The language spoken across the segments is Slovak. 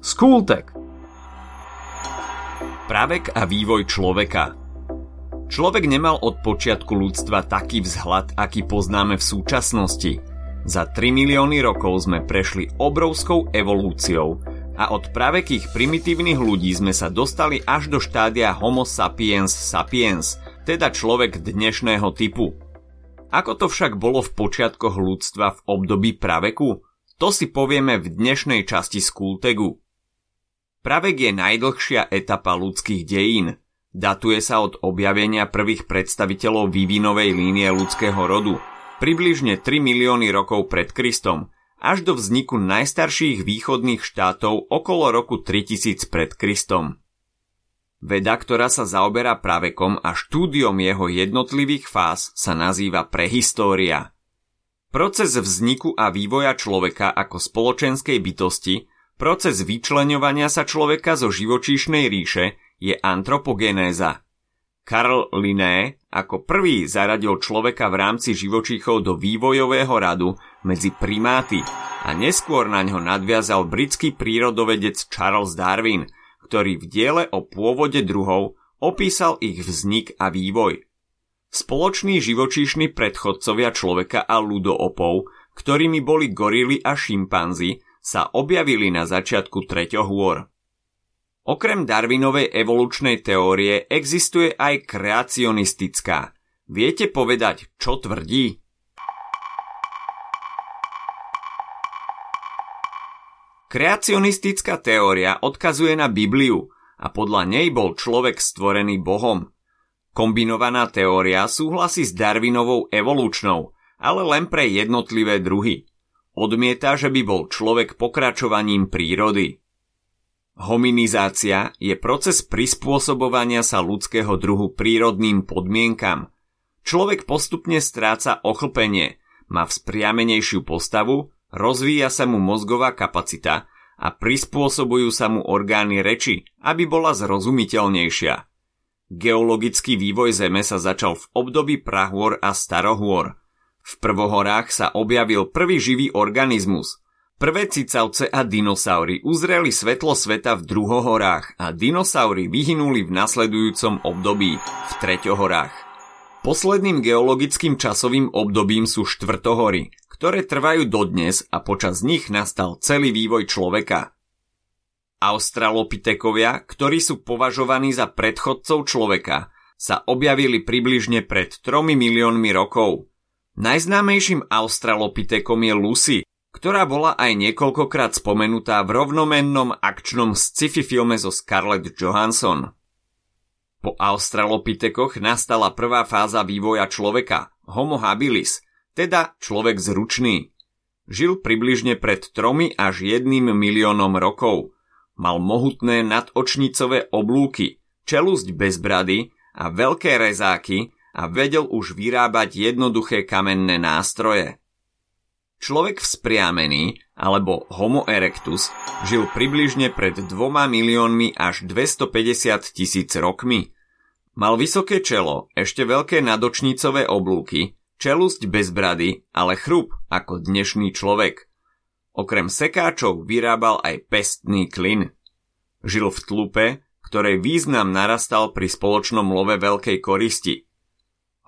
Skultek Pravek a vývoj človeka Človek nemal od počiatku ľudstva taký vzhľad, aký poznáme v súčasnosti. Za 3 milióny rokov sme prešli obrovskou evolúciou a od pravekých primitívnych ľudí sme sa dostali až do štádia Homo sapiens sapiens, teda človek dnešného typu. Ako to však bolo v počiatkoch ľudstva v období praveku? To si povieme v dnešnej časti Skultegu. Pravek je najdlhšia etapa ľudských dejín. Datuje sa od objavenia prvých predstaviteľov vývinovej línie ľudského rodu, približne 3 milióny rokov pred Kristom, až do vzniku najstarších východných štátov okolo roku 3000 pred Kristom. Veda, ktorá sa zaoberá pravekom a štúdiom jeho jednotlivých fáz sa nazýva prehistória. Proces vzniku a vývoja človeka ako spoločenskej bytosti Proces vyčleňovania sa človeka zo živočíšnej ríše je antropogenéza. Karl Linné ako prvý zaradil človeka v rámci živočíchov do vývojového radu medzi primáty a neskôr na ňo nadviazal britský prírodovedec Charles Darwin, ktorý v diele o pôvode druhov opísal ich vznik a vývoj. Spoloční živočíšni predchodcovia človeka a ľudoopov, ktorými boli gorily a šimpanzi, sa objavili na začiatku treťohôr. Okrem Darwinovej evolučnej teórie existuje aj kreacionistická. Viete povedať, čo tvrdí? Kreacionistická teória odkazuje na Bibliu a podľa nej bol človek stvorený Bohom. Kombinovaná teória súhlasí s Darwinovou evolučnou, ale len pre jednotlivé druhy. Odmieta, že by bol človek pokračovaním prírody. Hominizácia je proces prispôsobovania sa ľudského druhu prírodným podmienkam. Človek postupne stráca ochlpenie, má vzpriamenejšiu postavu, rozvíja sa mu mozgová kapacita a prispôsobujú sa mu orgány reči, aby bola zrozumiteľnejšia. Geologický vývoj Zeme sa začal v období prahôr a starohôr – v prvohorách sa objavil prvý živý organizmus. Prvé cicavce a dinosaury uzreli svetlo sveta v druhohorách a dinosaury vyhynuli v nasledujúcom období v treťohorách. Posledným geologickým časovým obdobím sú štvrtohory, ktoré trvajú dodnes a počas nich nastal celý vývoj človeka. Australopitekovia, ktorí sú považovaní za predchodcov človeka, sa objavili približne pred 3 miliónmi rokov. Najznámejším australopitekom je Lucy, ktorá bola aj niekoľkokrát spomenutá v rovnomennom akčnom sci-fi filme so Scarlett Johansson. Po australopitekoch nastala prvá fáza vývoja človeka, homo habilis, teda človek zručný. Žil približne pred 3 až 1 miliónom rokov. Mal mohutné nadočnicové oblúky, čelusť bez brady a veľké rezáky, a vedel už vyrábať jednoduché kamenné nástroje. Človek vzpriamený, alebo Homo erectus, žil približne pred dvoma miliónmi až 250 tisíc rokmi. Mal vysoké čelo, ešte veľké nadočnicové oblúky, čelusť bez brady, ale chrup ako dnešný človek. Okrem sekáčov vyrábal aj pestný klin. Žil v tlupe, ktorej význam narastal pri spoločnom love veľkej koristi –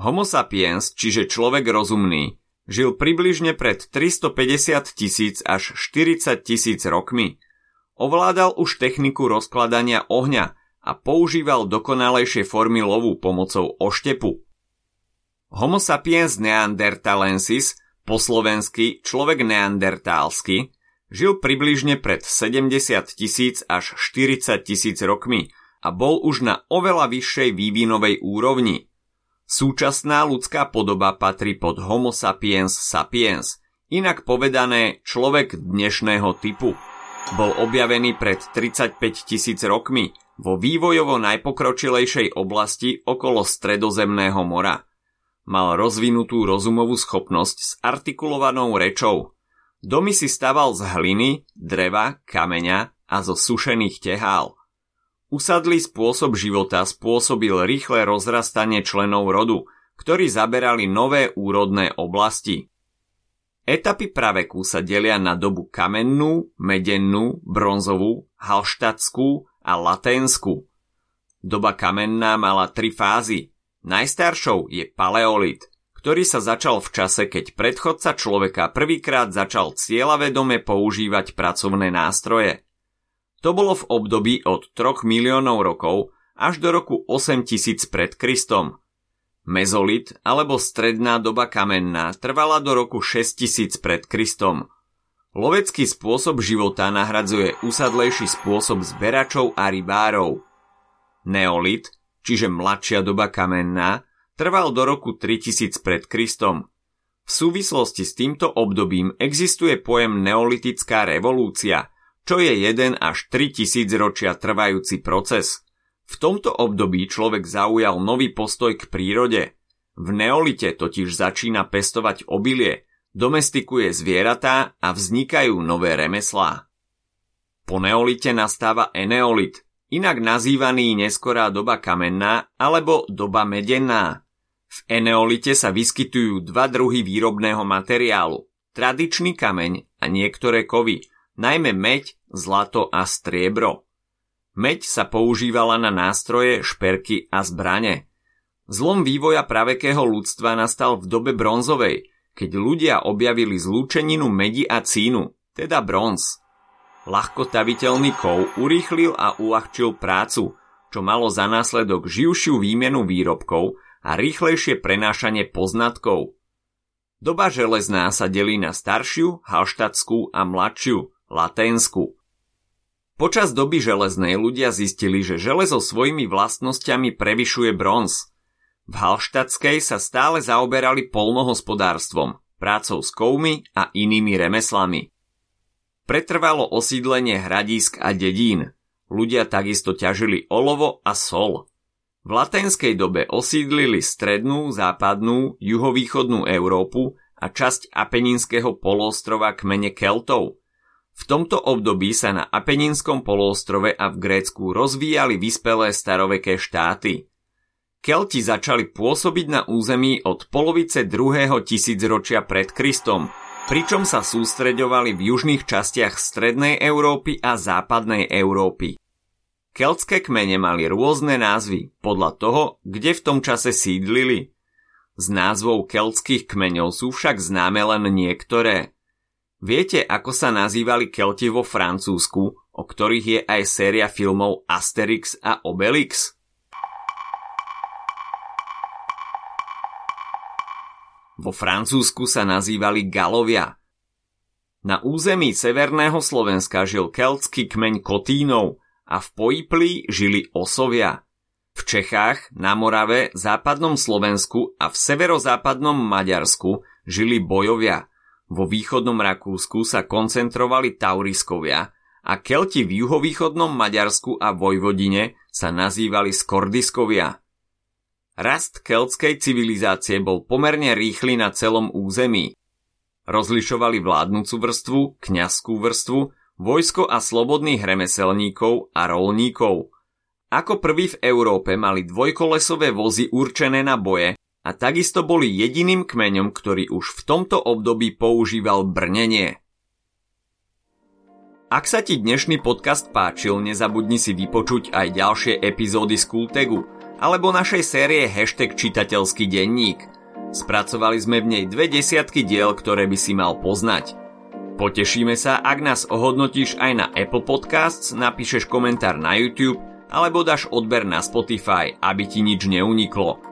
Homo sapiens, čiže človek rozumný, žil približne pred 350 tisíc až 40 tisíc rokmi. Ovládal už techniku rozkladania ohňa a používal dokonalejšie formy lovu pomocou oštepu. Homo sapiens neandertalensis, po slovensky človek neandertálsky, žil približne pred 70 tisíc až 40 tisíc rokmi a bol už na oveľa vyššej vývinovej úrovni – Súčasná ľudská podoba patrí pod Homo sapiens sapiens, inak povedané človek dnešného typu. Bol objavený pred 35 tisíc rokmi vo vývojovo najpokročilejšej oblasti okolo Stredozemného mora. Mal rozvinutú rozumovú schopnosť s artikulovanou rečou. Domy si staval z hliny, dreva, kameňa a zo sušených tehál – Usadlý spôsob života spôsobil rýchle rozrastanie členov rodu, ktorí zaberali nové úrodné oblasti. Etapy praveku sa delia na dobu kamennú, medennú, bronzovú, halštatskú a laténsku. Doba kamenná mala tri fázy. Najstaršou je paleolit, ktorý sa začal v čase, keď predchodca človeka prvýkrát začal cieľavedome používať pracovné nástroje. To bolo v období od 3 miliónov rokov až do roku 8000 pred Kristom. Mezolit alebo stredná doba kamenná trvala do roku 6000 pred Kristom. Lovecký spôsob života nahradzuje usadlejší spôsob zberačov a rybárov. Neolit, čiže mladšia doba kamenná, trval do roku 3000 pred Kristom. V súvislosti s týmto obdobím existuje pojem neolitická revolúcia, čo je 1 až 3000 ročia trvajúci proces. V tomto období človek zaujal nový postoj k prírode. V neolite totiž začína pestovať obilie, domestikuje zvieratá a vznikajú nové remeslá. Po neolite nastáva eneolit, inak nazývaný neskorá doba kamenná alebo doba medenná. V eneolite sa vyskytujú dva druhy výrobného materiálu. Tradičný kameň a niektoré kovy, najmä meď, zlato a striebro. Meď sa používala na nástroje, šperky a zbrane. Zlom vývoja pravekého ľudstva nastal v dobe bronzovej, keď ľudia objavili zlúčeninu medi a cínu, teda bronz. Ľahkotaviteľný kov urýchlil a uľahčil prácu, čo malo za následok živšiu výmenu výrobkov a rýchlejšie prenášanie poznatkov. Doba železná sa delí na staršiu, halštatskú a mladšiu, laténsku. Počas doby železnej ľudia zistili, že železo svojimi vlastnosťami prevyšuje bronz. V halštatskej sa stále zaoberali polnohospodárstvom, prácou s kovmi a inými remeslami. Pretrvalo osídlenie hradísk a dedín. Ľudia takisto ťažili olovo a sol. V latenskej dobe osídlili strednú, západnú, juhovýchodnú Európu a časť Apeninského poloostrova kmene Keltov. V tomto období sa na Apeninskom poloostrove a v Grécku rozvíjali vyspelé staroveké štáty. Kelti začali pôsobiť na území od polovice druhého tisícročia pred Kristom, pričom sa sústreďovali v južných častiach strednej Európy a západnej Európy. Keltské kmene mali rôzne názvy podľa toho, kde v tom čase sídlili. Z názvov keltských kmeňov sú však známe len niektoré. Viete, ako sa nazývali Kelti vo Francúzsku, o ktorých je aj séria filmov Asterix a Obelix? Vo Francúzsku sa nazývali Galovia. Na území severného Slovenska žil keltský kmeň Kotínov – a v Pojipli žili osovia. V Čechách, na Morave, západnom Slovensku a v severozápadnom Maďarsku žili bojovia. Vo východnom Rakúsku sa koncentrovali Tauriskovia a Kelti v juhovýchodnom Maďarsku a Vojvodine sa nazývali Skordiskovia. Rast keltskej civilizácie bol pomerne rýchly na celom území. Rozlišovali vládnúcu vrstvu, kňazskú vrstvu vojsko a slobodných remeselníkov a rolníkov. Ako prvý v Európe mali dvojkolesové vozy určené na boje a takisto boli jediným kmeňom, ktorý už v tomto období používal brnenie. Ak sa ti dnešný podcast páčil, nezabudni si vypočuť aj ďalšie epizódy z Kultegu alebo našej série Hashtag čitateľský denník. Spracovali sme v nej dve desiatky diel, ktoré by si mal poznať – Potešíme sa, ak nás ohodnotíš aj na Apple Podcasts, napíšeš komentár na YouTube alebo dáš odber na Spotify, aby ti nič neuniklo.